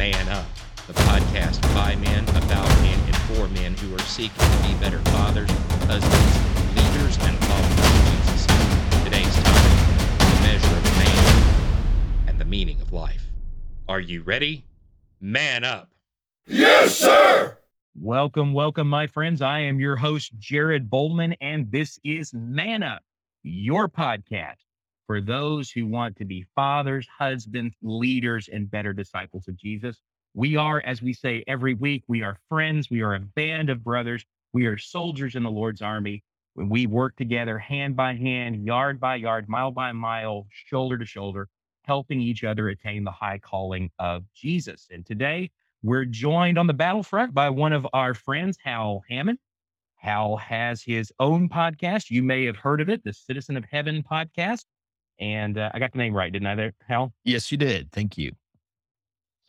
Man Up, the podcast by men, about men, and for men who are seeking to be better fathers, husbands, leaders, and followers of Jesus. Today's topic the measure of man and the meaning of life. Are you ready? Man up. Yes, sir. Welcome, welcome, my friends. I am your host, Jared Bollman, and this is Man Up, your podcast for those who want to be fathers, husbands, leaders, and better disciples of Jesus. We are, as we say every week, we are friends. We are a band of brothers. We are soldiers in the Lord's army. When we work together, hand by hand, yard by yard, mile by mile, shoulder to shoulder, helping each other attain the high calling of Jesus. And today, we're joined on the battlefront by one of our friends, Hal Hammons. Hal has his own podcast. You may have heard of it, the Citizen of Heaven podcast. And uh, I got the name right, didn't I, there, Hal? Yes, you did. Thank you.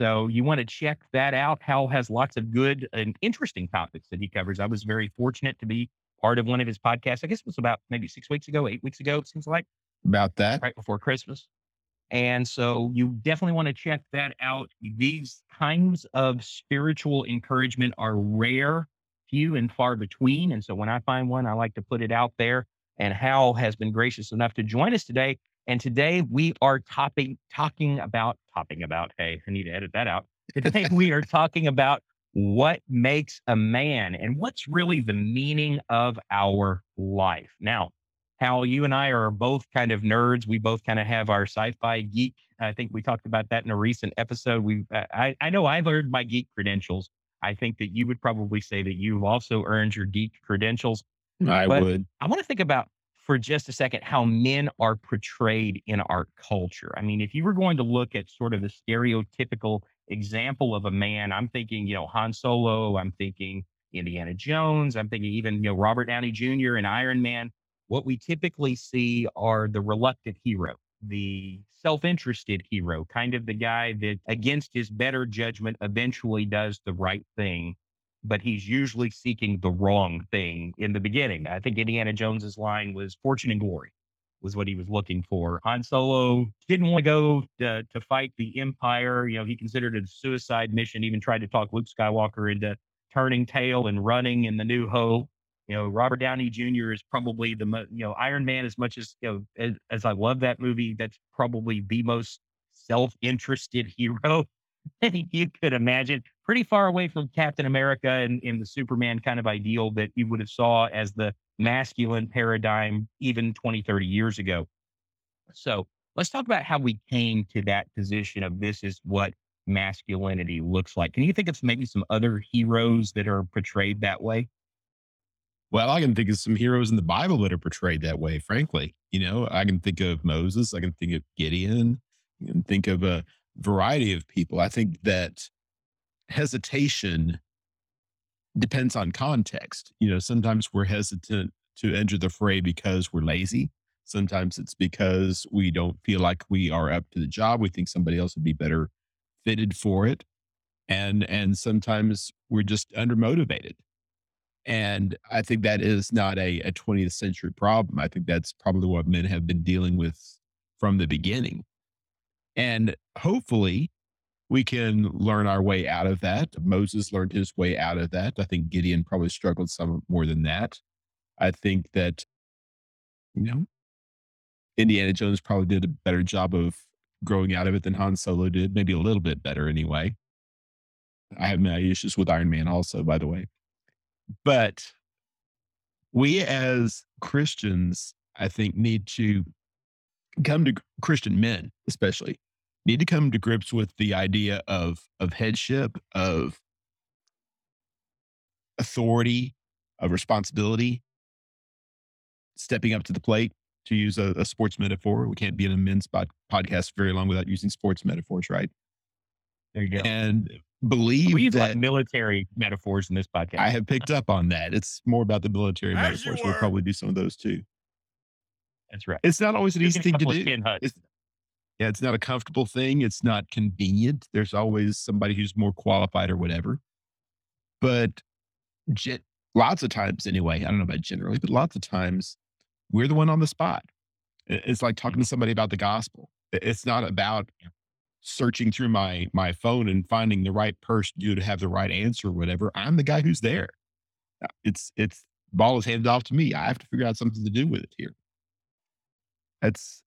So you want to check that out. Hal has lots of good and interesting topics that he covers. I was very fortunate to be part of one of his podcasts. I guess it was about maybe six weeks ago, eight weeks ago, it seems like, About that. right before Christmas. And so you definitely want to check that out. These kinds of spiritual encouragement are rare, few and far between. And so when I find one, I like to put it out there. And Hal has been gracious enough to join us today. And today we are topping, talking about, topping about, hey, I need to edit that out. Today we are talking about what makes a man and what's really the meaning of our life. Now, Hal, you and I are both kind of nerds. We both kind of have our sci-fi geek. I think we talked about that in a recent episode. We, uh, I, I know I've earned my geek credentials. I think that you would probably say that you've also earned your geek credentials. I But- would. I want to think about for just a second how men are portrayed in our culture. I mean, if you were going to look at sort of the stereotypical example of a man, I'm thinking, you know, Han Solo, I'm thinking Indiana Jones, I'm thinking even, you know, Robert Downey Jr. and Iron Man. What we typically see are the reluctant hero, the self interested hero, kind of the guy that, against his better judgment, eventually does the right thing but he's usually seeking the wrong thing in the beginning. I think Indiana Jones's line was fortune and glory was what he was looking for. Han Solo didn't want to go to, to fight the Empire. You know, he considered it a suicide mission, even tried to talk Luke Skywalker into turning tail and running in the New Hope. You know, Robert Downey Jr. is probably the mo- you know Iron Man. As much as you know, as, as I love that movie, that's probably the most self-interested hero you could imagine. Pretty far away from Captain America and the Superman kind of ideal that you would have saw as the masculine paradigm even 20, 30 years ago. So let's talk about how we came to that position of this is what masculinity looks like. Can you think of maybe some other heroes that are portrayed that way? Well, I can think of some heroes in the Bible that are portrayed that way, frankly. You know, I can think of Moses, I can think of Gideon, I can think of a variety of people. I think that hesitation depends on context. You know, sometimes we're hesitant to enter the fray because we're lazy. Sometimes it's because we don't feel like we are up to the job. We think somebody else would be better fitted for it. And and sometimes we're just undermotivated. And I think that is not a, a 20th century problem. I think that's probably what men have been dealing with from the beginning. And hopefully we can learn our way out of that. Moses learned his way out of that. I think Gideon probably struggled some more than that. I think that, you know, Indiana Jones probably did a better job of growing out of it than Han Solo did, maybe a little bit better anyway. I have my issues with Iron Man also, by the way. But we as Christians, I think, need to come to Christian men, especially, need to come to grips with the idea of of headship, of authority, of responsibility, stepping up to the plate. To use a, a sports metaphor, we can't be in a men's pod, podcast very long without using sports metaphors, right? There you go. And believe we use that like military metaphors in this podcast. I have picked up on that. It's more about the military As metaphors. We'll probably do some of those too. That's right. It's not always an easy Using a thing to do. It's, yeah, it's not a comfortable thing. It's not convenient. There's always somebody who's more qualified or whatever. But lots of times, anyway, I don't know about generally, but lots of times we're the one on the spot. It's like talking to somebody about the gospel. It's not about searching through my my phone and finding the right person you to have the right answer or whatever. I'm the guy who's there. Uh, it's it's ball is handed off to me. I have to figure out something to do with it here. That's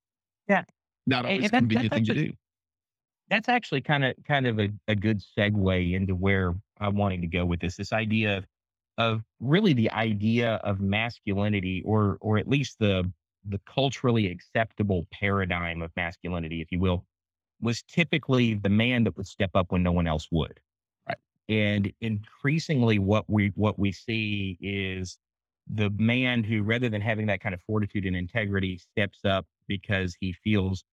yeah, not always a convenient thing to do. That's actually kind of kind of a, a good segue into where I'm wanting to go with this. This idea of, of really the idea of masculinity, or or at least the the culturally acceptable paradigm of masculinity, if you will, was typically the man that would step up when no one else would. Right. And increasingly what we what we see is the man who rather than having that kind of fortitude and integrity steps up because he feels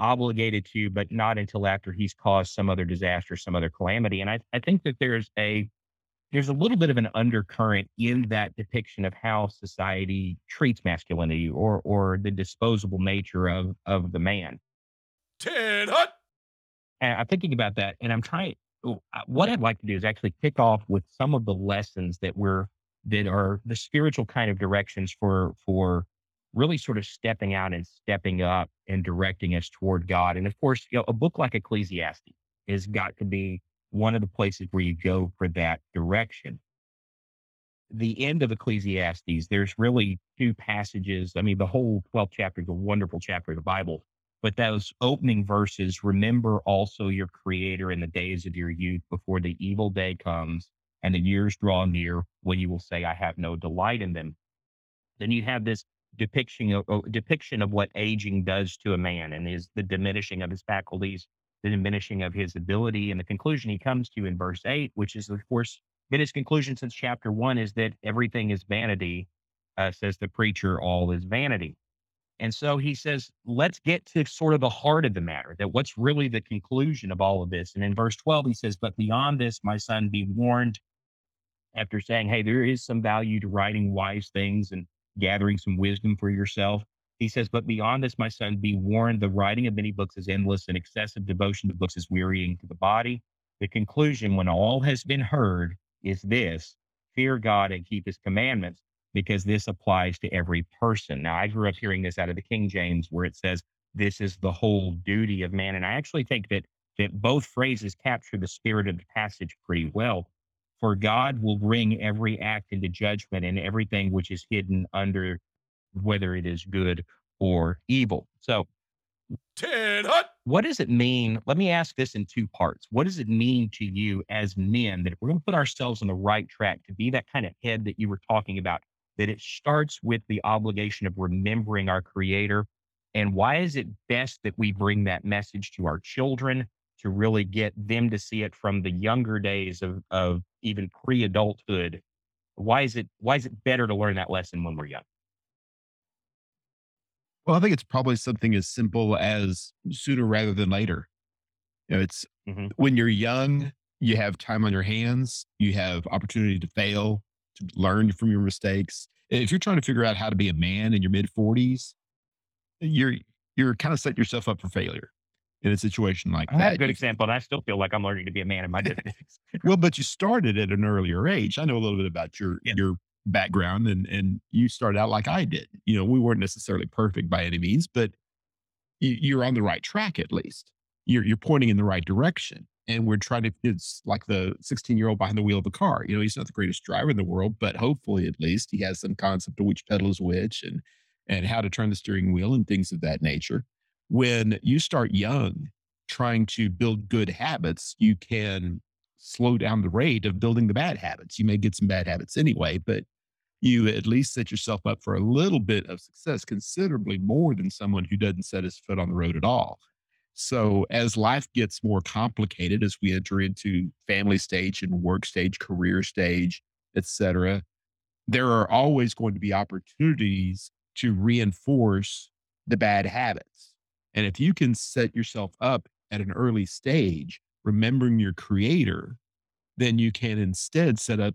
obligated to, but not until after he's caused some other disaster, some other calamity. And I, I think that there's a there's a little bit of an undercurrent in that depiction of how society treats masculinity or or the disposable nature of of the man. Ted Hut. And I'm thinking about that, and I'm trying. What I'd like to do is actually kick off with some of the lessons that we're that are the spiritual kind of directions for for really sort of stepping out and stepping up and directing us toward God. And of course, you know, a book like Ecclesiastes has got to be one of the places where you go for that direction. The end of Ecclesiastes, there's really two passages. I mean, the whole 12th chapter is a wonderful chapter of the Bible, but those opening verses remember also your creator in the days of your youth before the evil day comes and the years draw near when you will say, I have no delight in them. Then you have this depiction of, depiction of what aging does to a man and is the diminishing of his faculties, the diminishing of his ability. And the conclusion he comes to in verse 8, which is, of course, been his conclusion since chapter one, is that everything is vanity, uh, says the preacher, all is vanity. And so he says, let's get to sort of the heart of the matter, that what's really the conclusion of all of this. And in verse 12, he says, But beyond this, my son, be warned after saying, Hey, there is some value to writing wise things and gathering some wisdom for yourself. He says, But beyond this, my son, be warned the writing of many books is endless and excessive devotion to books is wearying to the body. The conclusion, when all has been heard, is this fear God and keep his commandments, because this applies to every person. Now, I grew up hearing this out of the King James, where it says, This is the whole duty of man. And I actually think that that both phrases capture the spirit of the passage pretty well. For God will bring every act into judgment and everything which is hidden under whether it is good or evil. So, Ted Hut. What does it mean? Let me ask this in two parts. What does it mean to you as men that if we're going to put ourselves on the right track to be that kind of head that you were talking about, that it starts with the obligation of remembering our Creator? And why is it best that we bring that message to our children to really get them to see it from the younger days of, of even pre-adulthood why is it why is it better to learn that lesson when we're young? Well i think it's probably something as simple as sooner rather than later. You know it's mm-hmm. when you're young you have time on your hands you have opportunity to fail to learn from your mistakes. If you're trying to figure out how to be a man in your mid 40s you're you're kind of setting yourself up for failure in a situation like that. a good example, and I still feel like I'm learning to be a man in my business. well, but you started at an earlier age. I know a little bit about your yeah. your background, and and you started out like I did. You know, we weren't necessarily perfect by any means, but you, you're on the right track at least. You're you're pointing in the right direction. And we're trying to. It's like the 16 year old behind the wheel of a car. You know, he's not the greatest driver in the world, but hopefully, at least, he has some concept of which pedal is which, and and how to turn the steering wheel and things of that nature when you start young trying to build good habits, you can slow down the rate of building the bad habits. You may get some bad habits anyway, but you at least set yourself up for a little bit of success, considerably more than someone who doesn't set his foot on the road at all. So as life gets more complicated, as we enter into family stage and work stage, career stage, etc., there are always going to be opportunities to reinforce the bad habits. And if you can set yourself up at an early stage, remembering your creator, then you can instead set up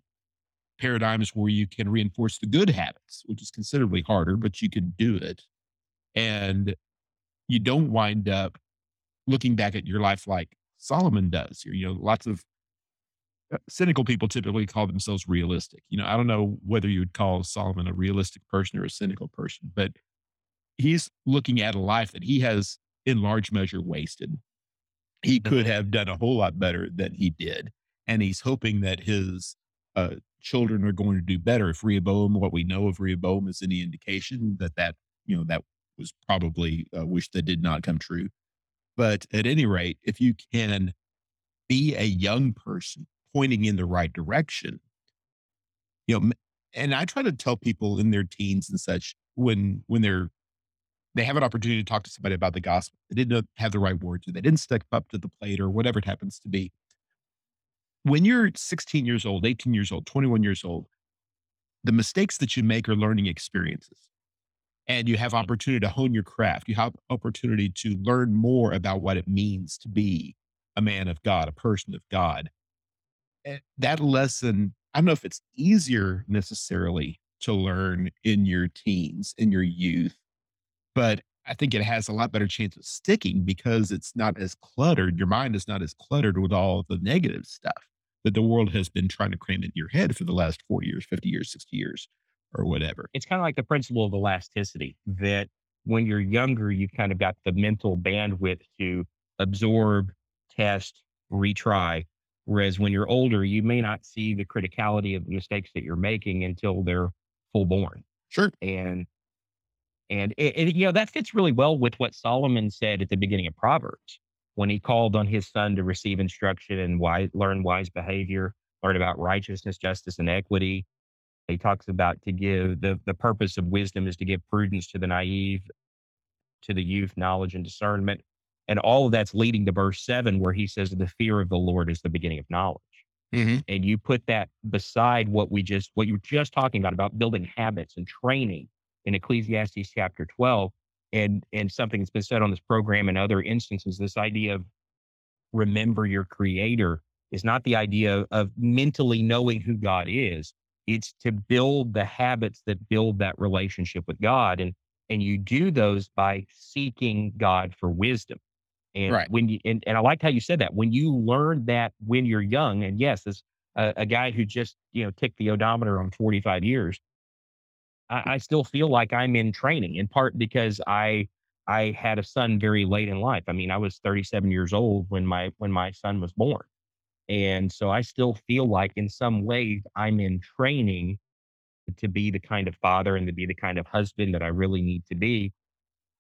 paradigms where you can reinforce the good habits, which is considerably harder, but you can do it. And you don't wind up looking back at your life like Solomon does. You know, lots of uh, cynical people typically call themselves realistic. You know, I don't know whether you would call Solomon a realistic person or a cynical person, but he's looking at a life that he has in large measure wasted. he could have done a whole lot better than he did. And he's hoping that his uh, children are going to do better. If Rehoboam, what we know of Rehoboam is any indication that that, you know, that was probably uh, wish that did not come true. But at any rate, if you can be a young person pointing in the right direction, you know, and I try to tell people in their teens and such when when they're they have an opportunity to talk to somebody about the gospel. They didn't have the right words, or they didn't step up to the plate, or whatever it happens to be. When you're 16 years old, 18 years old, 21 years old, the mistakes that you make are learning experiences. And you have mm-hmm. opportunity to hone your craft. You have opportunity to learn more about what it means to be a man of God, a person of God. And that lesson, I don't know if it's easier necessarily to learn in your teens, in your youth, but I think it has a lot better chance of sticking because it's not as cluttered. Your mind is not as cluttered with all the negative stuff that the world has been trying to cram into your head for the last 40 years, 50 years, 60 years, or whatever. It's kind of like the principle of elasticity that when you're younger, you've kind of got the mental bandwidth to absorb, test, retry. Whereas when you're older, you may not see the criticality of the mistakes that you're making until they're full born. Sure. And and it, it, you know that fits really well with what Solomon said at the beginning of Proverbs when he called on his son to receive instruction and wise, learn wise behavior, learn about righteousness, justice, and equity. He talks about to give the the purpose of wisdom is to give prudence to the naive, to the youth, knowledge and discernment, and all of that's leading to verse seven where he says the fear of the Lord is the beginning of knowledge. Mm-hmm. And you put that beside what we just what you were just talking about about building habits and training in Ecclesiastes chapter 12 and and something that's been said on this program and other instances this idea of remember your creator is not the idea of mentally knowing who God is. It's to build the habits that build that relationship with God and and you do those by seeking God for wisdom. And Right. when you and, and I liked how you said that. When you learn that when you're young and yes as a, uh, a guy who just you know ticked the odometer on 45 years I, I still feel like I'm in training in part because I I had a son very late in life. I mean, I was 37 years old when my when my son was born. And so I still feel like in some ways I'm in training to be the kind of father and to be the kind of husband that I really need to be.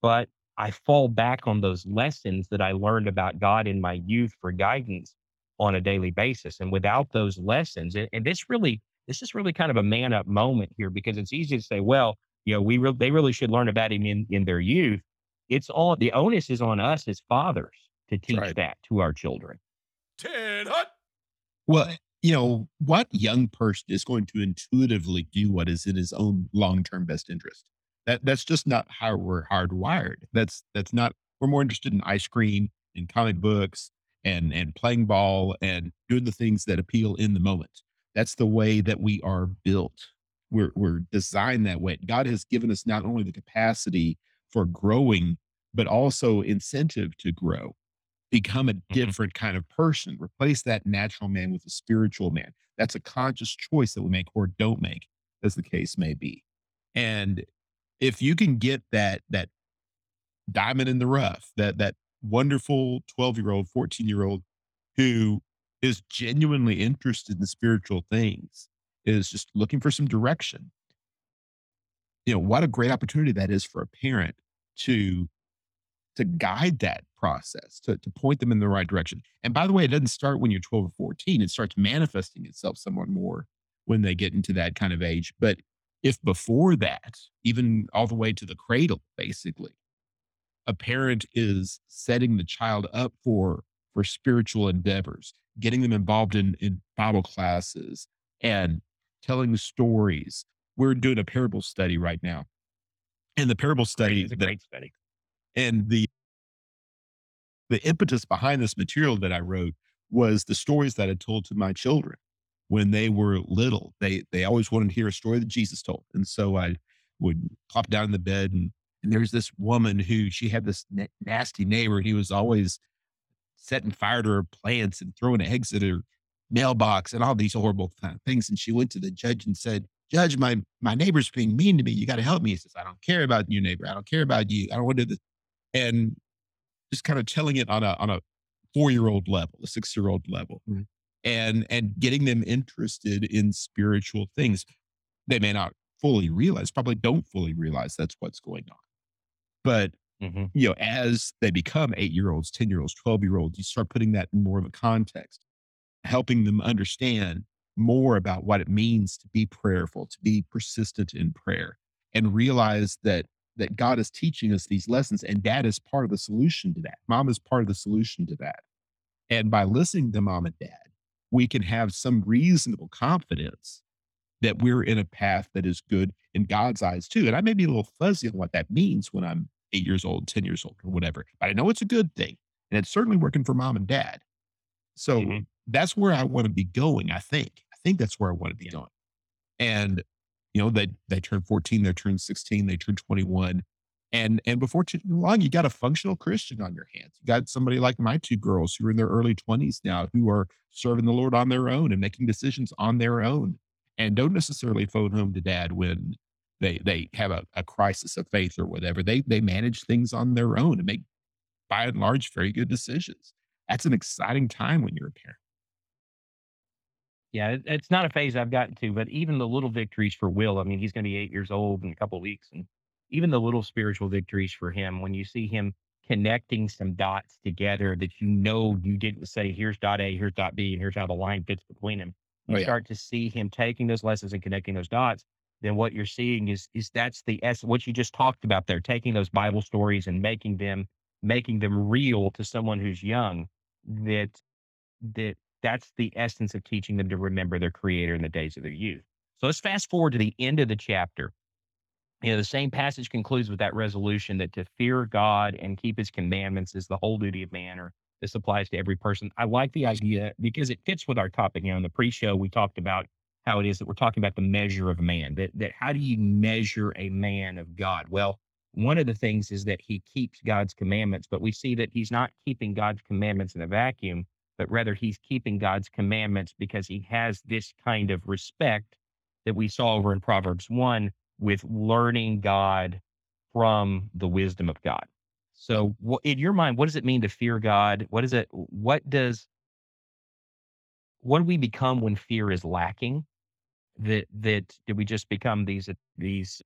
But I fall back on those lessons that I learned about God in my youth for guidance on a daily basis. And without those lessons, and, and this really this is really kind of a man up moment here because it's easy to say, well, you know, we re- they really should learn about him in, in their youth. It's all the onus is on us as fathers to teach right. that to our children. Ted Hut. Well, eh, you know, what young person is going to intuitively do what is in his own long-term best interest? That that's just not how we're hardwired. That's that's not we're more interested in ice cream and comic books and and playing ball and doing the things that appeal in the moment. That's the way that we are built. We're we're designed that way. God has given us not only the capacity for growing, but also incentive to grow become a mm-hmm. different kind of person. Replace that natural man with a spiritual man. That's a conscious choice that we make or don't make, as the case may be. And if you can get that that diamond in the rough, that that wonderful 12 year old, 14 year old who is genuinely interested in spiritual things, is just looking for some direction. You know, what a great opportunity that is for a parent to to guide that process, to, to point them in the right direction. And by the way, it doesn't start when you're 12 or 14. It starts manifesting itself somewhat more when they get into that kind of age. But if before that, even all the way to the cradle, basically, a parent is setting the child up for for spiritual endeavors, getting them involved in, in Bible classes and telling stories. We're doing a parable study right now. And the parable study It's a that great study. and the the impetus behind this material that I wrote was the stories that I told to my children when they were little. They they always wanted to hear a story that Jesus told, and so I would plop down in the bed and and there's this woman who she had this na- nasty neighbor. He was always setting fire to her plants and throwing eggs at her mailbox and all these horrible things. And she went to the judge and said, "Judge, my my neighbor's being mean to me. You got to help me." He says, "I don't care about your neighbor. I don't care about you. I don't want to do this." and just kind of telling it on a on a four year old level, a six year old level, Mhm. and and getting them interested in spiritual things. They may not fully realize, probably don't fully realize that's what's going on. But Mhm. you know, as they become eight year olds, 10 year olds, 12 year olds, you start putting that in more of a context, helping them understand more about what it means to be prayerful, to be persistent in prayer, and realize that that God is teaching us these lessons, and dad is part of the solution to that. Mom is part of the solution to that. And by listening to mom and dad, we can have some reasonable confidence that we're in a path that is good in God's eyes too. And I may be a little fuzzy on what that means when I'm eight years old, 10 years old, or whatever, but I know it's a good thing. And it's certainly working for mom and dad. So Mhm. that's where I want to be going, I think. I think that's where I want to be Yeah. going. And, you know, they they turn 14, they turn 16, they turn 21. And and before too long, you got a functional Christian on your hands. You got somebody like my two girls who are in their early 20s now who are serving the Lord on their own and making decisions on their own and don't necessarily phone home to dad when they they have a, a crisis of faith or whatever. They they manage things on their own and make by and large very good decisions. That's an exciting time when you're a parent. Yeah, it, it's not a phase I've gotten to, but even the little victories for Will. I mean, he's going to be eight years old in a couple of weeks, and even the little spiritual victories for him, when you see him connecting some dots together that you know you didn't say, here's dot A, here's dot B, and here's how the line fits between them. You Oh, yeah. start to see him taking those lessons and connecting those dots. Then what you're seeing is is that's the essence what you just talked about there, taking those Bible stories and making them making them real to someone who's young. That that that's the essence of teaching them to remember their creator in the days of their youth. So let's fast forward to the end of the chapter. You know, the same passage concludes with that resolution that to fear God and keep his commandments is the whole duty of man, or this applies to every person. I like the idea because it fits with our topic. You know, in the pre-show, we talked about how it is that we're talking about the measure of a man. That that how do you measure a man of God? Well, one of the things is that he keeps God's commandments, but we see that he's not keeping God's commandments in a vacuum but rather he's keeping God's commandments because he has this kind of respect that we saw over in Proverbs 1 with learning God from the wisdom of God. So, in your mind, what does it mean to fear God? What is it? What does what do we become when fear is lacking? That that do we just become these uh, these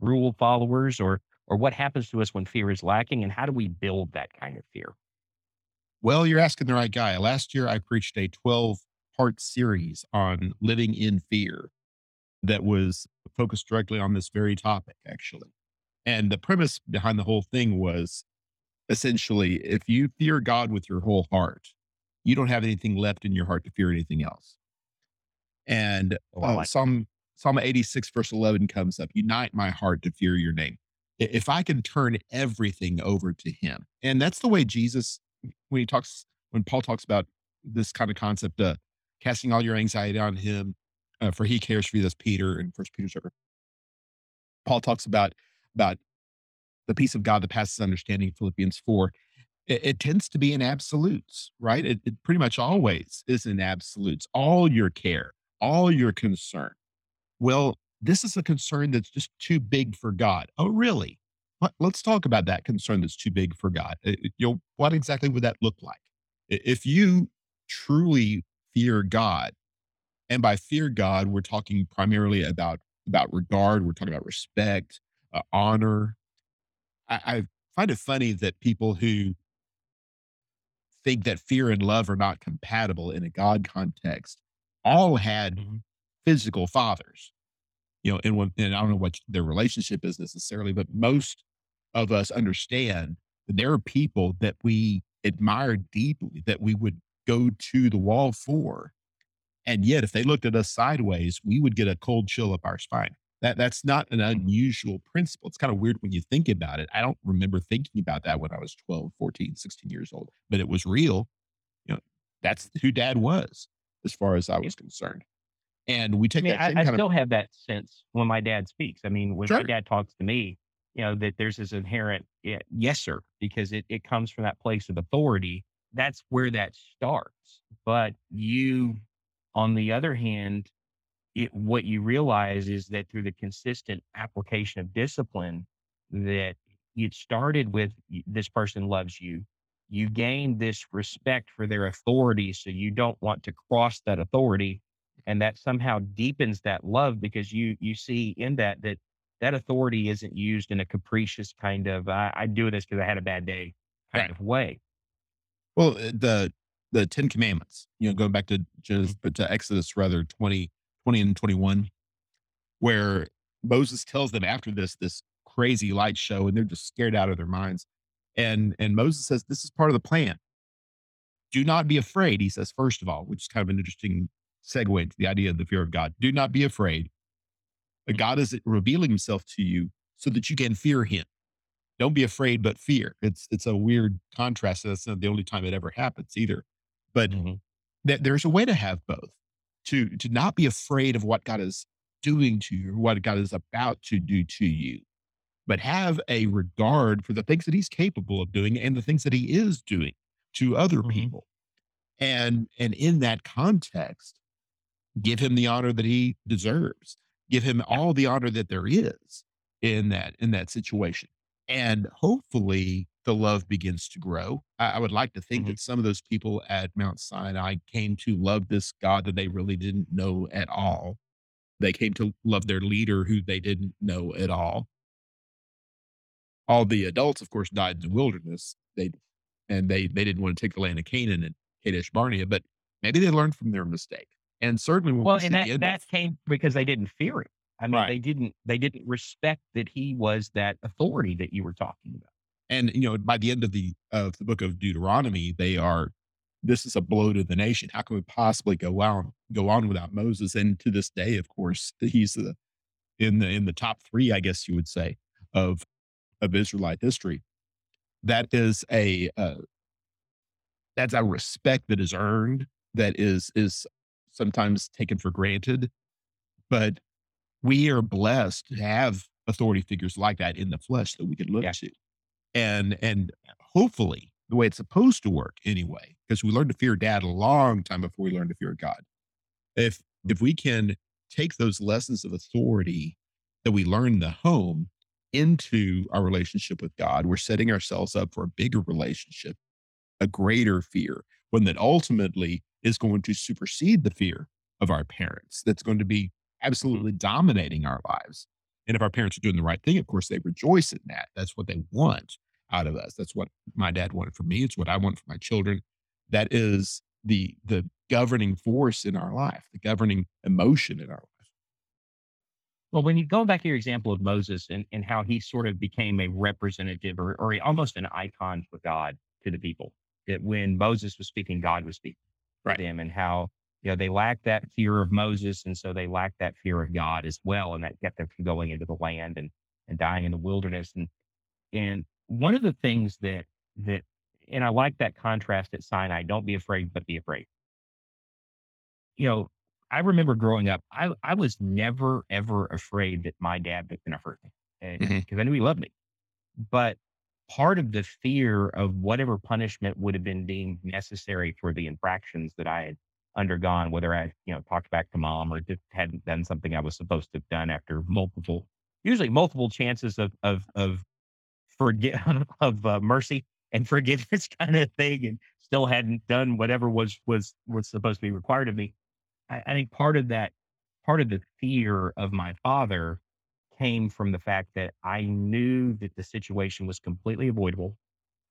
rule followers, or or what happens to us when fear is lacking, and how do we build that kind of fear? Well, you're asking the right guy. Last year, I preached a 12 part series on living in fear that was focused directly on this very topic, actually. And the premise behind the whole thing was essentially if you fear God with your whole heart, you don't have anything left in your heart to fear anything else. And Oh, uh, like Psalm, Psalm 86, verse 11 comes up Unite my heart to fear your name. If I can turn everything over to Him, and that's the way Jesus when he talks when Paul talks about this kind of concept, uh, casting all your anxiety on him, uh, for he cares for you. That's Peter and First Peter. Paul talks about about the peace of God that passes understanding. Philippians four. It, it tends to be in absolutes, right? It, it pretty much always is in absolutes. All your care, all your concern. Well, this is a concern that's just too big for God. Oh, really? Let- Let's talk about that concern that's too big for God. You know, what exactly would that look like? If you truly fear God, and by fear God, we're talking primarily about about regard. We're talking about respect, uh, honor. I, I find it funny that people who think that fear and love are not compatible in a God context all had Mhm. physical fathers you know, and when and I don't know what their relationship is necessarily, but most of us understand that there are people that we admire deeply that we would go to the wall for. And yet if they looked at us sideways, we would get a cold chill up our spine. That that's not an unusual principle. It's kind of weird when you think about it. I don't remember thinking about that when I was 12, 14, 16 years old, but it was real. You know, that's who dad was as far as I was concerned. And we I take mean, that I, I kind of still have that sense when my dad speaks. I mean, when my dad talks to me, you know, that there's this inherent yes, sir, because it, it comes from that place of authority. That's where that starts. But you, on the other hand, it, what you realize is that through the consistent application of discipline, that it started with this person loves you. You gain this respect for their authority. So you don't want to cross that authority. And that somehow deepens that love because you you see in that that that authority isn't used in a capricious kind of I, I do this because I had a bad day kind Right. of way. Well, uh, the the Ten Commandments, you know, going back to Genesis, but to Exodus rather 20, 20 and 21, where Moses tells them after this this crazy light show, and they're just scared out of their minds. And and Moses says, This is part of the plan. Do not be afraid, he says, first of all, which is kind of an interesting segue into the idea of the fear of God. Do not be afraid. But God is revealing himself to you so that you can fear him. Don't be afraid, but fear. It's it's a weird contrast. That's not the only time it ever happens either. But Mhm. that there's a way to have both. To to not be afraid of what God is doing to you or what God is about to do to you, but have a regard for the things that he's capable of doing and the things that he is doing to other Mhm. people. And and in that context, give him the honor that he deserves. Give him all the honor that there is in that in that situation. And hopefully the love begins to grow. I, I would like to think Mhm. that some of those people at Mount Sinai came to love this God that they really didn't know at all. They came to love their leader who they didn't know at all. All the adults, of course, died in the wilderness. They and they they didn't want to take the land of Canaan and Kadesh Barnea, but maybe they learned from their mistake. And certainly when Well, we and that that came because they didn't fear him. I mean, Right. they didn't they didn't respect that he was that authority that you were talking about. and you know by the end of the of the book of deuteronomy they are this is a blow to the nation how can we possibly go on go on without moses and to this day of course he's the in the in the top three i guess you would say of of israelite history that is a uh, that's a respect that is earned that is is sometimes taken for granted but we are blessed to have authority figures like that in the flesh that we can look Yeah. to and and hopefully the way it's supposed to work anyway because we learned to fear dad a long time before we learned to fear god if if we can take those lessons of authority that we learn in the home into our relationship with god we're setting ourselves up for a bigger relationship a greater fear one that ultimately is going to supersede the fear of our parents that's going to be mm-hmm. absolutely dominating our lives and if our parents are doing the right thing of course they rejoice in that that's what they want out of us. That's what my dad wanted for me. It's what I want for my children. That is the the governing force in our life, the governing emotion in our life. Well, when you go back to your example of Moses and, and how he sort of became a representative or, or almost an icon for God to the people, that when Moses was speaking, God was speaking Right. to them, and how you know they lacked that fear of Moses, and so they lacked that fear of God as well, and that kept them from going into the land and and dying in the wilderness. And and one of the things that that and I like that contrast at Sinai, don't be afraid, but be afraid. You know, I remember growing up, I, I was never, ever afraid that my dad was going to hurt me because Mhm. I knew he loved me. But part of the fear of whatever punishment would have been deemed necessary for the infractions that I had undergone, whether I, you know, talked back to mom or just hadn't done something I was supposed to have done after multiple, usually multiple chances of, of, of forget of uh, mercy and forgiveness kind of thing and still hadn't done whatever was was was supposed to be required of me I, I think part of that part of the fear of my father came from the fact that i knew that the situation was completely avoidable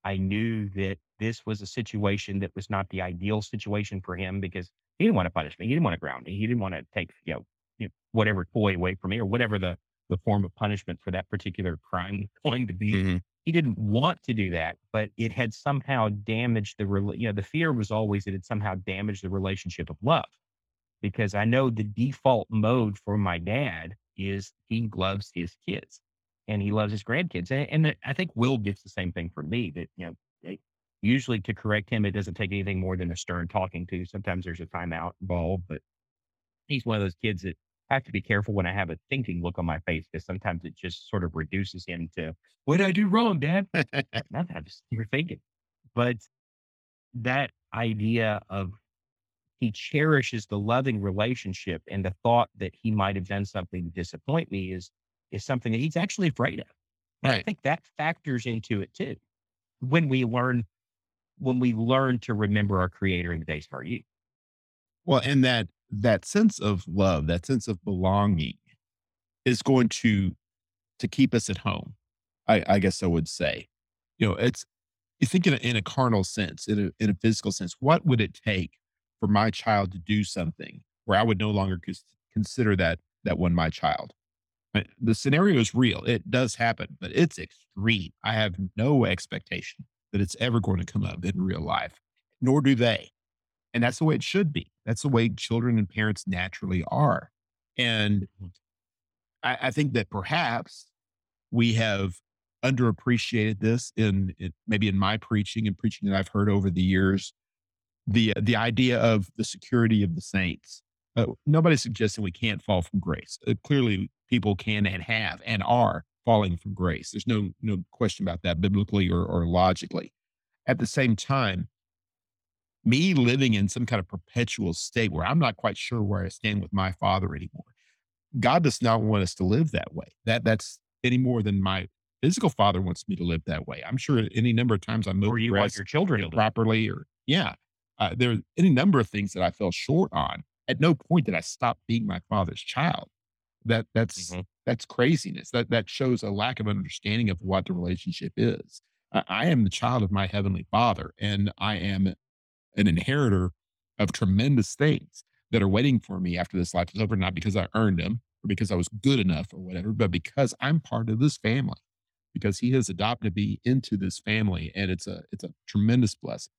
i knew that this was a situation that was not the ideal situation for him because he didn't want to punish me he didn't want to ground me he didn't want to take you know, you know whatever toy away from me or whatever the the form of punishment for that particular crime was going to be Mhm. he didn't want to do that, but it had somehow damaged the, you know, the fear was always that it somehow damaged the relationship of love. Because I know the default mode for my dad is he loves his kids and he loves his grandkids. And, and I think Will gets the same thing from me that, you know, usually to correct him, it doesn't take anything more than a stern talking to. Sometimes there's a timeout involved, but he's one of those kids that I have to be careful when I have a thinking look on my face because sometimes it just sort of reduces him to, what did I do wrong, Dad? Not that just you're thinking, but that idea of he cherishes the loving relationship and the thought that he might have done something to disappoint me is is something that he's actually afraid of. And I think that factors into it too. When we learn when we learn to remember our creator in the days of our youth. Well, and that that sense of love, that sense of belonging is going to to keep us at home. I, I guess I would say. You know, it's you think in a, in a carnal sense, in a, in a physical sense, what would it take for my child to do something where I would no longer cons- consider that that one my child? The scenario is real. It does happen, but it's extreme. I have no expectation that it's ever going to come up in real life, nor do they. And that's the way it should be. That's the way children and parents naturally are. And mm-hmm. I, I think that perhaps we have underappreciated this in, in maybe in my preaching and preaching that I've heard over the years. The the idea of the security of the saints. Uh, nobody's suggesting we can't fall from grace. Uh, clearly, people can and have and are falling from grace. There's no no question about that biblically or, or logically. At the same time, me living in some kind of perpetual state where I'm not quite sure where I stand with my father anymore. God does not want us to live that way. That that's any more than my physical father wants me to live that way. I'm sure any number of times I moved Or you want your children properly, or yeah, uh, there are any number of things that I fell short on. At no point did I stop being my father's child. That that's Mhm. that's craziness. That that shows a lack of understanding of what the relationship is. I, I am the child of my heavenly Father, and I am an inheritor of tremendous things that are waiting for me after this life is over, not because I earned them or because I was good enough or whatever, but because I'm part of this family, because he has adopted me into this family. And it's a, it's a tremendous blessing.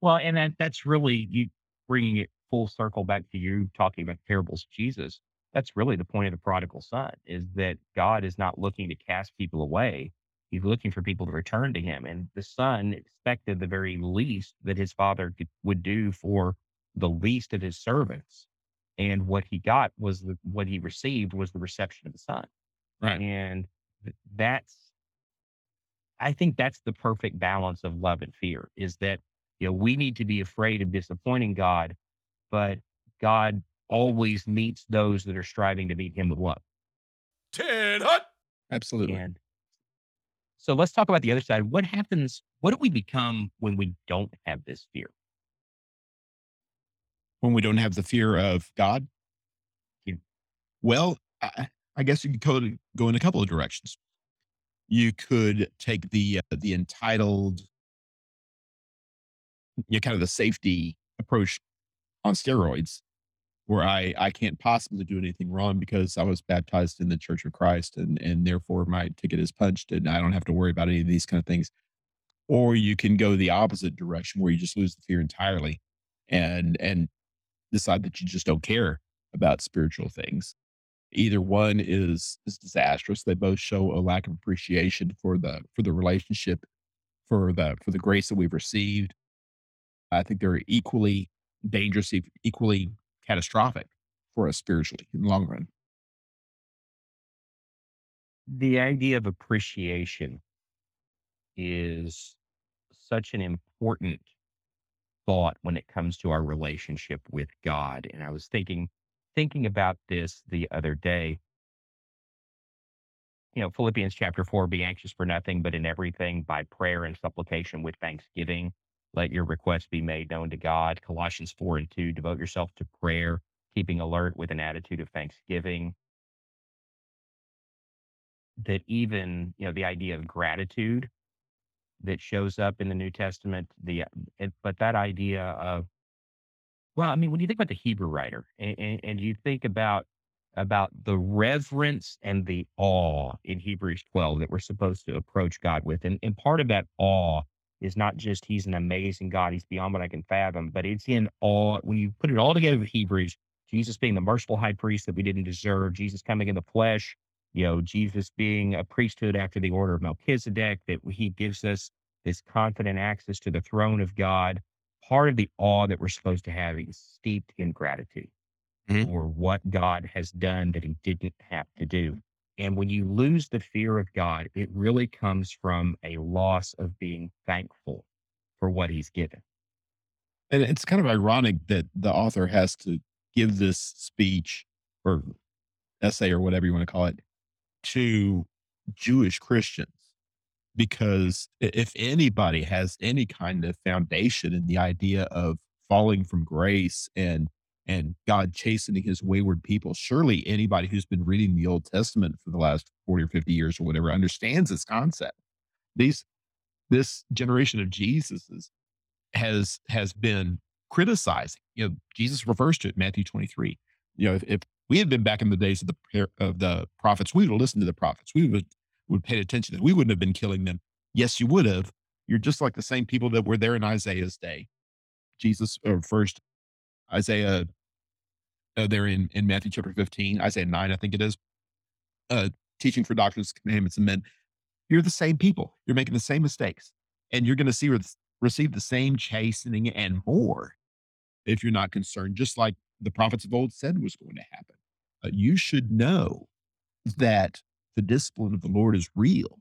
Well, and that that's really you bringing it full circle back to you talking about parables of Jesus. That's really the point of the prodigal son is that God is not looking to cast people away. He's looking for people to return to him. And the son expected the very least that his father could, would do for the least of his servants. And what he got was the, what he received was the reception of the son. Right. And that's, I think that's the perfect balance of love and fear is that, you know, we need to be afraid of disappointing God, but God always meets those that are striving to meet him with love. Ted Hut. Absolutely. And so let's talk about the other side. What happens? What do we become when we don't have this fear? when we don't have the fear of God? Yeah. Well, I, I guess you could go, go in a couple of directions. You could take the uh, the entitled, you know, kind of the safety approach on steroids, where I I can't possibly do anything wrong because I was baptized in the Church of Christ and and therefore my ticket is punched and I don't have to worry about any of these kind of things. Or you can go the opposite direction where you just lose the fear entirely and and decide that you just don't care about spiritual things. Either one is is disastrous. They both show a lack of appreciation for the for the relationship, for the for the grace that we've received. I think they're equally dangerous, equally catastrophic for us spiritually in the long run. The idea of appreciation is such an important thought when it comes to our relationship with God. And I was thinking thinking about this the other day. You know, Philippians chapter 4 be anxious for nothing but in everything by prayer and supplication with thanksgiving let your requests be made known to God. Colossians 4 and 2 devote yourself to prayer, keeping alert with an attitude of thanksgiving. That even, you know, the idea of gratitude that shows up in the New Testament, the it, but that idea of well, I mean, when you think about the Hebrew writer and, and, and you think about about the reverence and the awe in Hebrews 12 that we're supposed to approach God with, and, and part of that awe is not just He's an amazing God, He's beyond what I can fathom, but it's in awe when you put it all together with Hebrews, Jesus being the merciful high priest that we didn't deserve, Jesus coming in the flesh, you know, Jesus being a priesthood after the order of Melchizedek, that He gives us this confident access to the throne of God part of the awe that we're supposed to have is steeped in gratitude Mhm. for what God has done that he didn't have to do. And when you lose the fear of God, it really comes from a loss of being thankful for what he's given. And it's kind of ironic that the author has to give this speech or essay or whatever you want to call it to Jewish Christians because if anybody has any kind of foundation in the idea of falling from grace and and God chastening his wayward people, surely anybody who's been reading the Old Testament for the last 40 or 50 years or whatever understands this concept. These this generation of Jesus's has has been criticizing. You know, Jesus refers to it, Matthew 23. You know, if, if we had been back in the days of the of the prophets, we would have listened to the prophets. We would would paid attention to. We wouldn't have been killing them. Yes, you would have. You're just like the same people that were there in Isaiah's day. Jesus, uh, or first Isaiah, uh, there in, in Matthew chapter 15, Isaiah 9, I think it is, uh, teaching for doctrines, commandments, and men. You're the same people. You're making the same mistakes. And you're going to see receive the same chastening and more if you're not concerned, just like the prophets of old said was going to happen. Uh, you should know that the discipline of the Lord is real.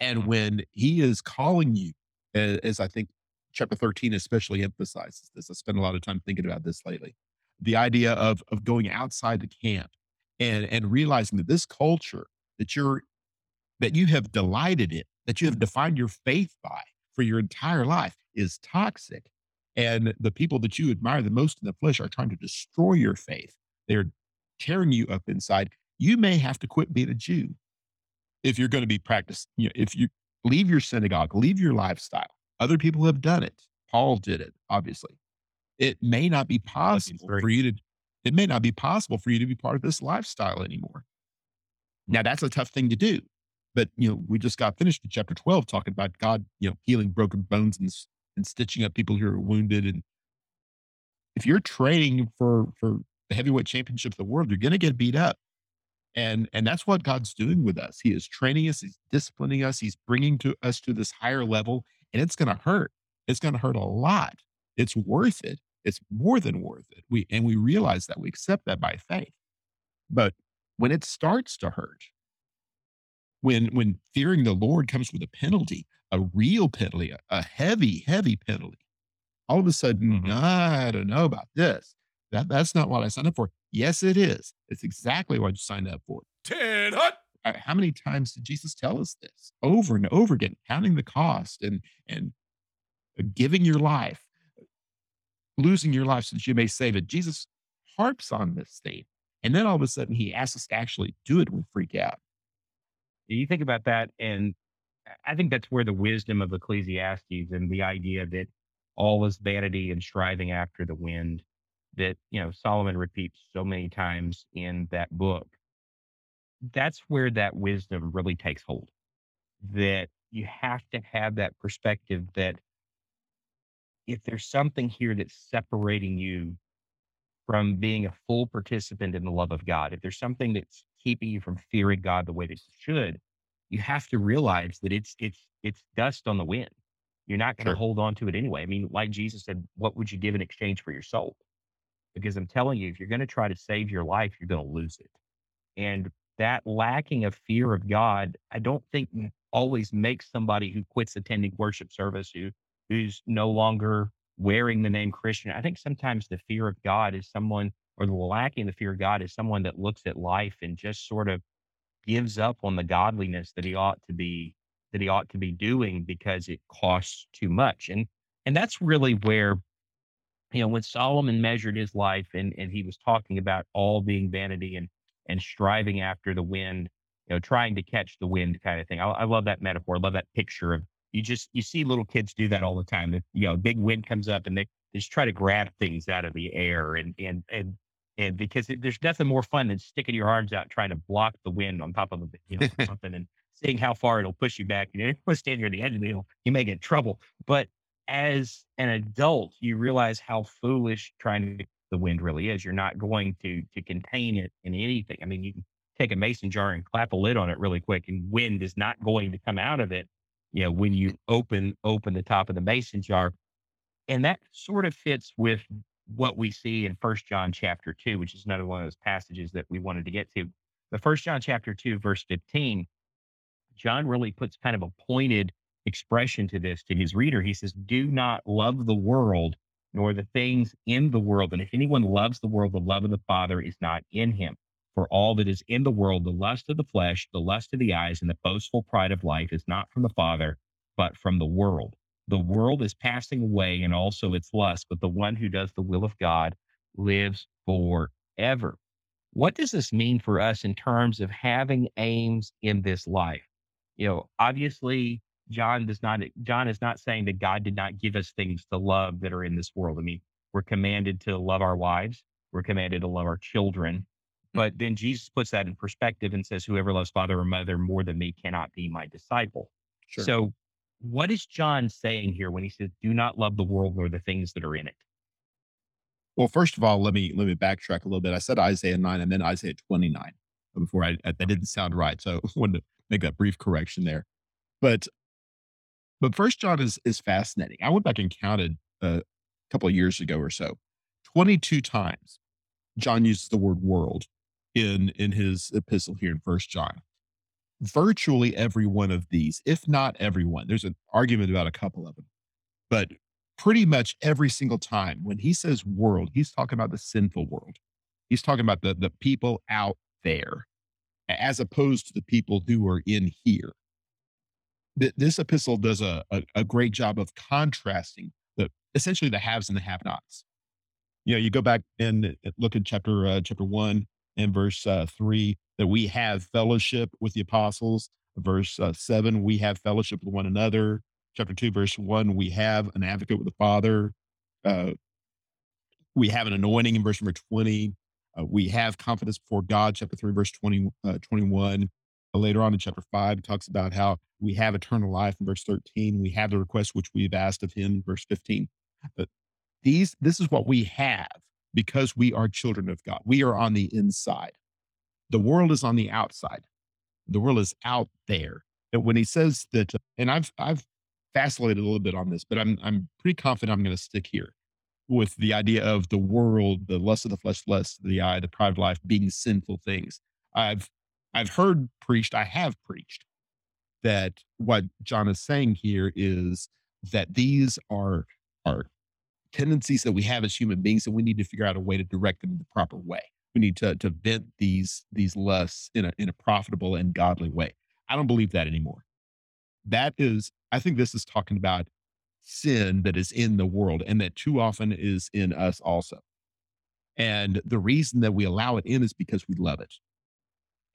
And mm-hmm. when he is calling you, as I think chapter 13 especially emphasizes this, I spent a lot of time thinking about this lately. The idea of, of going outside the camp and, and realizing that this culture that you're that you have delighted in, that you have defined your faith by for your entire life is toxic. And the people that you admire the most in the flesh are trying to destroy your faith. They're tearing you up inside you may have to quit being a Jew if you're going to be practiced. You know, if you leave your synagogue, leave your lifestyle. Other people have done it. Paul did it, obviously. It may not be possible for you to, it may not be possible for you to be part of this lifestyle anymore. Now that's a tough thing to do. But you know, we just got finished in chapter 12 talking about God, you know, healing broken bones and, and stitching up people who are wounded. And if you're training for for the heavyweight championship of the world, you're gonna get beat up. And, and that's what God's doing with us. He is training us, He's disciplining us, He's bringing to us to this higher level, and it's going to hurt. It's going to hurt a lot. It's worth it. It's more than worth it. We and we realize that we accept that by faith. But when it starts to hurt, when when fearing the Lord comes with a penalty, a real penalty, a, a heavy, heavy penalty, all of a sudden, mm-hmm. I don't know about this. That that's not what I signed up for. Yes, it is. It's exactly what you signed up for. Ted Hut. How many times did Jesus tell us this over and over again, counting the cost and and uh, giving your life, losing your life so that you may save it? Jesus harps on this theme. And then all of a sudden he asks us to actually do it. We freak out. You think about that, and I think that's where the wisdom of Ecclesiastes and the idea that all is vanity and striving after the wind that you know Solomon repeats so many times in that book. That's where that wisdom really takes hold. That you have to have that perspective that if there's something here that's separating you from being a full participant in the love of God, if there's something that's keeping you from fearing God the way that you should, you have to realize that it's it's it's dust on the wind. You're not going to sure. hold on to it anyway. I mean, like Jesus said, what would you give in exchange for your soul? because I'm telling you, if you're going to try to save your life, you're going to lose it. And that lacking of fear of God, I don't think always makes somebody who quits attending worship service, who who's no longer wearing the name Christian. I think sometimes the fear of God is someone, or the lacking the fear of God is someone that looks at life and just sort of gives up on the godliness that he ought to be that he ought to be doing because it costs too much. And and that's really where you know, when Solomon measured his life and, and he was talking about all being vanity and, and striving after the wind, you know, trying to catch the wind kind of thing. I, I love that metaphor. I love that picture of you just, you see little kids do that all the time. That, you know, big wind comes up and they, they just try to grab things out of the air and, and, and, and because it, there's nothing more fun than sticking your arms out trying to block the wind on top of a, you know, something and seeing how far it'll push you back. You know, if you stand near the edge of the hill, you may get in trouble. But as an adult, you realize how foolish trying to the wind really is. You're not going to to contain it in anything. I mean, you can take a mason jar and clap a lid on it really quick, and wind is not going to come out of it. You know, when you open open the top of the mason jar, and that sort of fits with what we see in First John chapter two, which is another one of those passages that we wanted to get to. The First John chapter two, verse fifteen, John really puts kind of a pointed expression to this to his reader. He says, Do not love the world nor the things in the world. And if anyone loves the world, the love of the Father is not in him. For all that is in the world, the lust of the flesh, the lust of the eyes, and the boastful pride of life is not from the Father, but from the world. The world is passing away and also its lust, but the one who does the will of God lives forever. What does this mean for us in terms of having aims in this life? You know, obviously, John does not, John is not saying that God did not give us things to love that are in this world. I mean, we're commanded to love our wives, we're commanded to love our children. But then Jesus puts that in perspective and says, Whoever loves father or mother more than me cannot be my disciple. Sure. So, what is John saying here when he says, Do not love the world nor the things that are in it? Well, first of all, let me let me backtrack a little bit. I said Isaiah 9 and then Isaiah 29 before I, I that didn't sound right. So I wanted to make that brief correction there. But but first John is is fascinating. I went back and counted uh, a couple of years ago or so. 22 times John uses the word world in in his epistle here in First John. Virtually every one of these, if not everyone, there's an argument about a couple of them, but pretty much every single time when he says world, he's talking about the sinful world. He's talking about the the people out there, as opposed to the people who are in here. This epistle does a, a, a great job of contrasting the essentially the haves and the have-nots you know, you go back and uh, look at chapter uh, chapter one and verse uh, three that we have fellowship with the apostles. Verse uh, seven, we have fellowship with one another. Chapter two, verse one, we have an advocate with the Father. Uh, we have an anointing in verse number twenty. Uh, we have confidence before God. Chapter three, verse 20, uh, 21. Uh, later on in chapter five, it talks about how we have eternal life in verse 13. We have the request which we've asked of him, in verse 15 But these this is what we have because we are children of God. We are on the inside. The world is on the outside. The world is out there. And when he says that, and I've I've vacillated a little bit on this, but I'm I'm pretty confident I'm going to stick here with the idea of the world, the lust of the flesh, lust of the eye, the pride of life being sinful things. I've I've heard preached, I have preached that what John is saying here is that these are are tendencies that we have as human beings, and we need to figure out a way to direct them in the proper way. We need to to vent these these lusts in a in a profitable and godly way. I don't believe that anymore. That is, I think this is talking about sin that is in the world and that too often is in us also. And the reason that we allow it in is because we love it.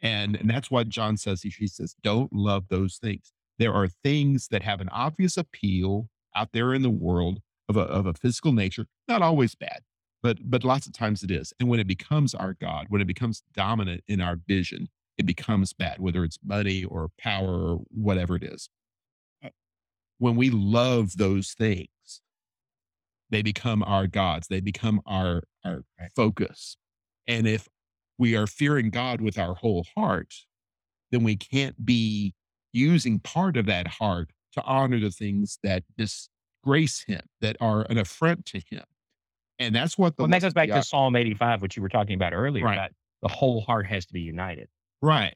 And, and that's what John says. He, he says, don't love those things. There are things that have an obvious appeal out there in the world of a, of a physical nature, not always bad, but, but lots of times it is. And when it becomes our God, when it becomes dominant in our vision, it becomes bad, whether it's money or power or whatever it is. Uh, When we love those things, they become our gods. They become our, our Right. focus. And if we are fearing God with our whole heart, then we can't be using part of that heart to honor the things that disgrace him, that are an affront to him. And that's what the Well, and that goes back to Psalm 85, which you were talking about earlier, Right. that the whole heart has to be united. Right.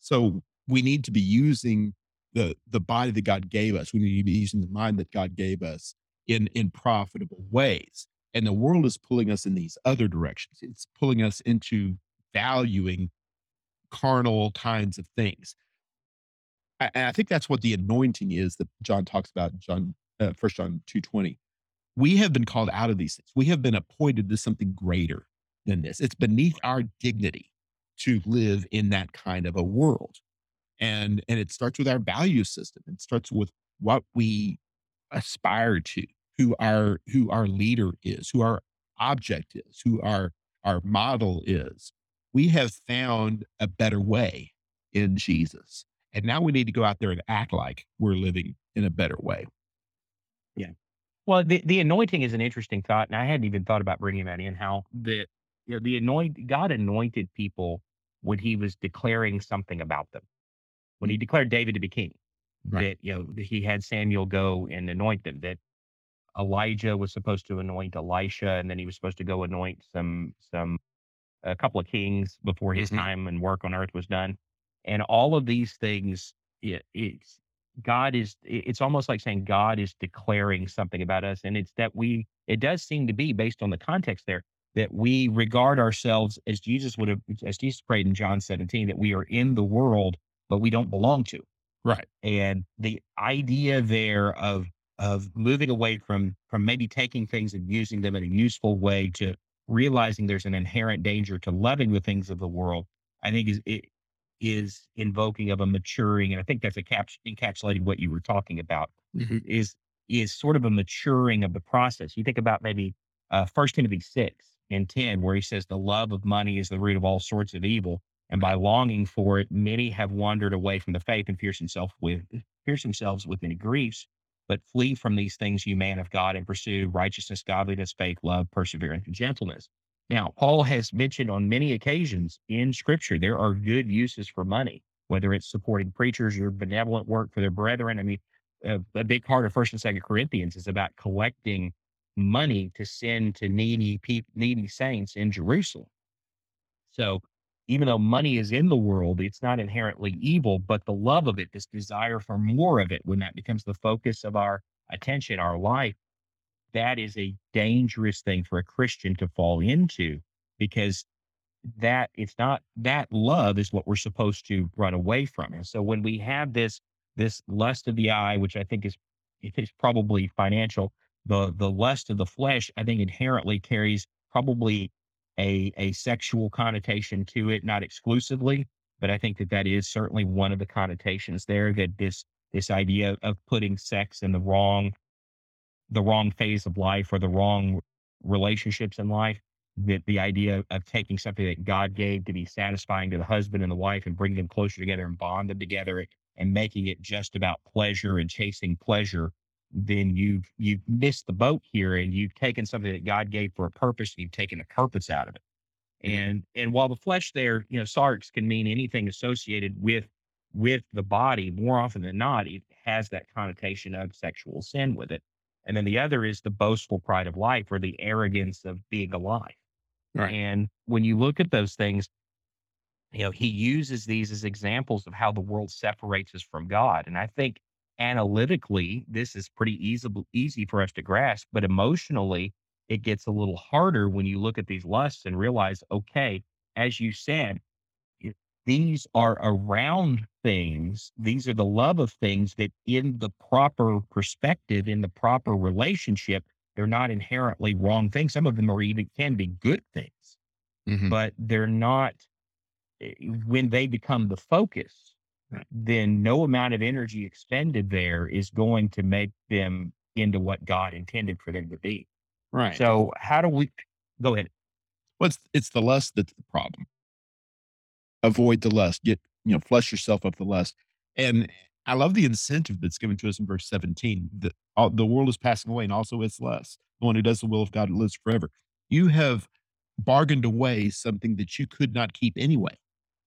So we need to be using the the body that God gave us. We need to be using the mind that God gave us in in profitable ways. And the world is pulling us in these other directions. It's pulling us into valuing carnal kinds of things. And I think that's what the anointing is that John talks about in John uh, First John two twenty. We have been called out of these things. We have been appointed to something greater than this. It's beneath our dignity to live in that kind of a world. And and it starts with our value system. It starts with what we aspire to, who our who our leader is, who our object is, who our our model is. We have found a better way in Jesus. And now we need to go out there and act like we're living in a better way. Well, the, the anointing is an interesting thought, and I hadn't even thought about bringing that in. How the you know the anoint God anointed people when He was declaring something about them. When He declared David to be king, Right. that you know He had Samuel go and anoint them. That Elijah was supposed to anoint Elisha, and then he was supposed to go anoint some some a couple of kings before his Mhm. time and work on earth was done. And all of these things, it, it's God is. It's almost like saying God is declaring something about us, and it's that we. It does seem to be based on the context there that we regard ourselves as Jesus would have, as Jesus prayed in John 17, that we are in the world, but we don't belong to. Right. And the idea there of of moving away from from maybe taking things and using them in a useful way to realizing there's an inherent danger to loving the things of the world, I think is it is invoking of a maturing, and I think that's a cap- encapsulating what you were talking about Mhm. is is sort of a maturing of the process. You think about maybe uh, First Timothy six and ten, where he says the love of money is the root of all sorts of evil, and by longing for it, many have wandered away from the faith and pierced themselves with pierced themselves with many griefs. But flee from these things, you man of God, and pursue righteousness, godliness, faith, love, perseverance, and gentleness. Now, Paul has mentioned on many occasions in Scripture there are good uses for money, whether it's supporting preachers or benevolent work for their brethren. I mean, a, a big part of First and Second Corinthians is about collecting money to send to needy people, needy saints in Jerusalem. So, even though money is in the world, it's not inherently evil, but the love of it, this desire for more of it, when that becomes the focus of our attention, our life, that is a dangerous thing for a Christian to fall into because that it's not that love is what we're supposed to run away from. And so when we have this this lust of the eye, which I think is it is probably financial, the the lust of the flesh, I think inherently carries probably a a sexual connotation to it, not exclusively, but I think that that is certainly one of the connotations there. That this this idea of putting sex in the wrong the wrong phase of life or the wrong relationships in life. That the idea of taking something that God gave to be satisfying to the husband and the wife and bring them closer together and bond them together and making it just about pleasure and chasing pleasure, then you've you've missed the boat here and you've taken something that God gave for a purpose and you've taken a purpose out of it. Mm-hmm. And and while the flesh there, you know, sarx can mean anything associated with with the body, more often than not, it has that connotation of sexual sin with it. And then the other is the boastful pride of life or the arrogance of being alive. Right. And when you look at those things, you know, he uses these as examples of how the world separates us from God. And I think analytically, this is pretty easy, easy for us to grasp, but emotionally, it gets a little harder when you look at these lusts and realize, okay, as you said, these are around things. These are the love of things that, in the proper perspective, in the proper relationship, they're not inherently wrong things. Some of them are even can be good things Mhm. but they're not eh, when they become the focus Right. then no amount of energy expended there is going to make them into what god intended for them to be Right. so how do we go ahead What's it's the lust that's the problem. Avoid the lust. Get you know, flush yourself of the lust. And I love the incentive that's given to us in verse 17. The all, the world is passing away, and also its lust. The one who does the will of God lives forever. You have bargained away something that you could not keep anyway.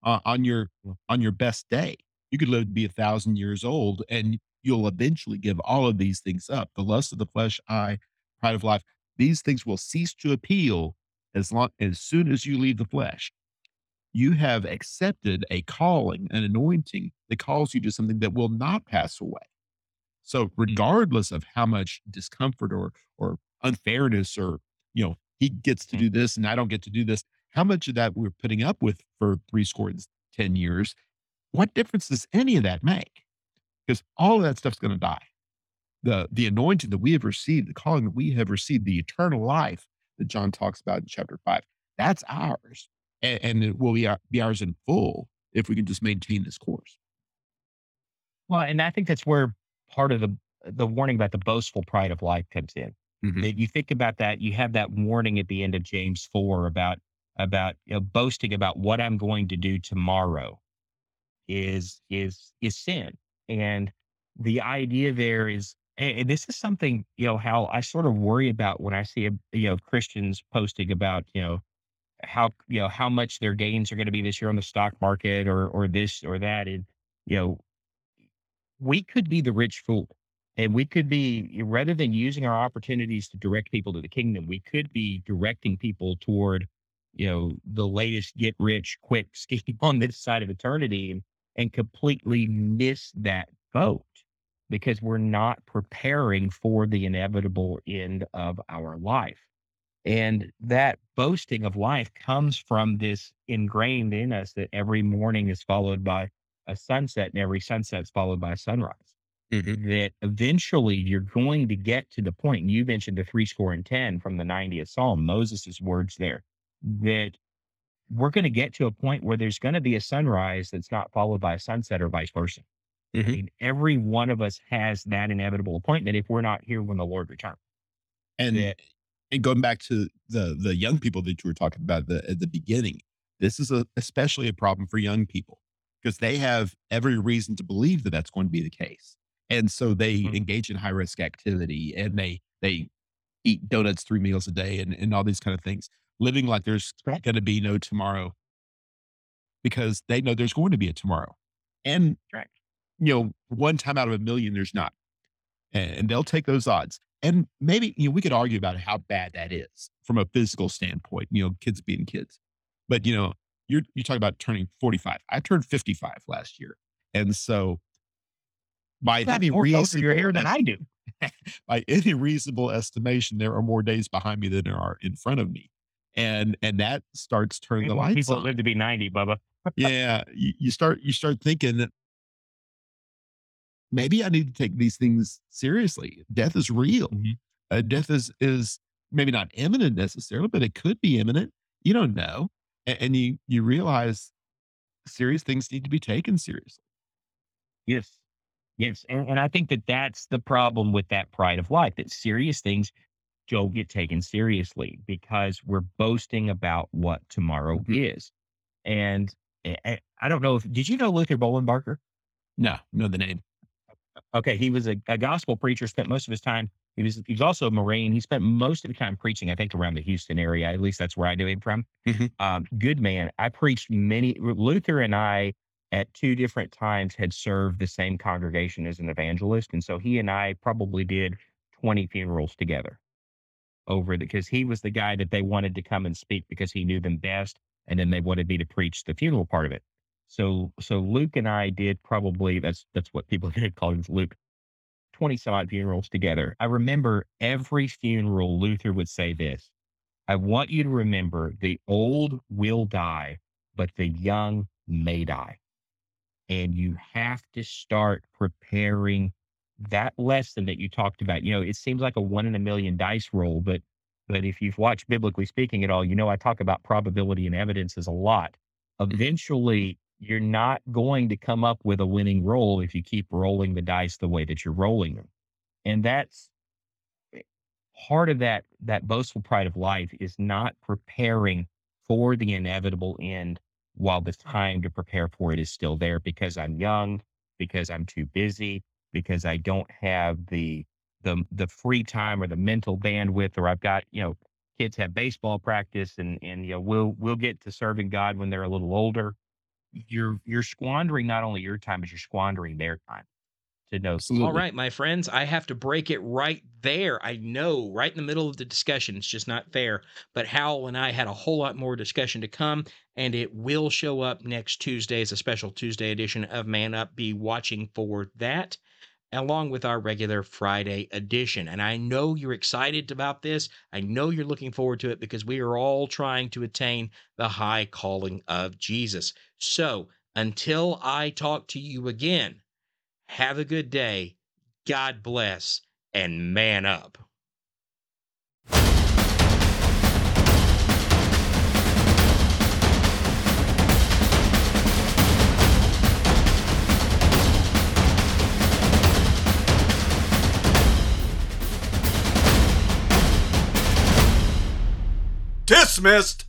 Uh, on your on your best day, you could live to be a thousand years old, and you'll eventually give all of these things up. The lust of the flesh, eye, pride of life. These things will cease to appeal as long as soon as you leave the flesh you have accepted a calling an anointing that calls you to something that will not pass away. So regardless of how much discomfort or or unfairness or you know he gets to Mhm. do this and i don't get to do this how much of that we're putting up with for three score and 10 years what difference does any of that make? Because all of that stuff's going to die. The the anointing that we have received, the calling that we have received, the eternal life that John talks about in chapter five, that's ours, and, and it will be, our, be ours in full if we can just maintain this course. well and i think that's where part of the the warning about the boastful pride of life comes in Mhm. that you think about that you have that warning at the end of james 4 about about you know, boasting about what i'm going to do tomorrow is is is sin and the idea there is and and this is something you know how i sort of worry about when i see you know christians posting about you know how you know how much their gains are going to be this year on the stock market or or this or that and you know we could be the rich fool and we could be rather than using our opportunities to direct people to the kingdom we could be directing people toward you know the latest get rich quick scheme on this side of eternity and, and completely miss that boat because we're not preparing for the inevitable end of our life And that boasting of life comes from this ingrained in us that every morning is followed by a sunset and every sunset is followed by a sunrise. Mhm. That eventually you're going to get to the point, and you mentioned the three score and 10 from the 90th Psalm, Moses' words there, that we're going to get to a point where there's going to be a sunrise that's not followed by a sunset or vice versa. I Mhm. mean, every one of us has that inevitable appointment if we're not here when the Lord returns. And Yeah. And going back to the the young people that you were talking about the, at the beginning, this is a, especially a problem for young people because they have every reason to believe that that's going to be the case, and so they Mhm. engage in high risk activity and they they eat donuts three meals a day and, and all these kind of things, living like there's going to be no tomorrow because they know there's going to be a tomorrow, and Right. you know one time out of a million there's not and they'll take those odds. And maybe you know we could argue about how bad that is from a physical standpoint. You know, kids being kids, but you know, you're you talk about turning 45. I turned 55 last year, and so by any more color to your hair reasonable than I do. by any reasonable estimation, there are more days behind me than there are in front of me, and and that starts turning the lights people on. live to be 90, Bubba. yeah, you, you start you start thinking that maybe I need to take these things seriously. Death is real. Mhm. Uh, death is is maybe not imminent necessarily, but it could be imminent. You don't know, A- and, you you realize serious things need to be taken seriously. Yes. Yes. And, and I think that that's the problem with that pride of life that serious things don't get taken seriously because we're boasting about what tomorrow Mhm. is. And I, I- I don't know if, did you know Luther Bolenbarker? No, know the name. Okay. He was a, a gospel preacher, spent most of his time. He was, he was also a Marine. He spent most of the time preaching, I think, around the Houston area. At least that's where I knew him from. Mhm. Um, good man. I preached many, Luther and I at two different times had served the same congregation as an evangelist. And so he and I probably did 20 funerals together over because he was the guy that they wanted to come and speak because he knew them best. And then they wanted me to preach the funeral part of it. So, so Luke and I did probably, that's, that's what people call him, Luke, 20 some odd funerals together. I remember every funeral, Luther would say this I want you to remember the old will die, but the young may die. And you have to start preparing that lesson that you talked about. You know, it seems like a one in a million dice roll, but but if you've watched biblically speaking at all, you know I talk about probability and evidences a lot. Mm-hmm. Eventually, you're not going to come up with a winning roll if you keep rolling the dice the way that you're rolling them. And that's eh, part of that that boastful pride of life is not preparing for the inevitable end while the time to prepare for it is still there because I'm young, because I'm too busy, because I don't have the the the free time or the mental bandwidth or I've got, you know, kids have baseball practice and and you know we'll we'll get to serving God when they're a little older. You're you're squandering not only your time, but you're squandering their time to know Absolutely. All right, my friends, I have to break it right there. I know, right in the middle of the discussion, it's just not fair. But Hal and I had a whole lot more discussion to come, and it will show up next Tuesday as a special Tuesday edition of Man Up. Be watching for that, along with our regular Friday edition. And I know you're excited about this. I know you're looking forward to it because we are all trying to attain the high calling of Jesus. So until I talk to you again, have a good day. God bless and man up. Dismissed!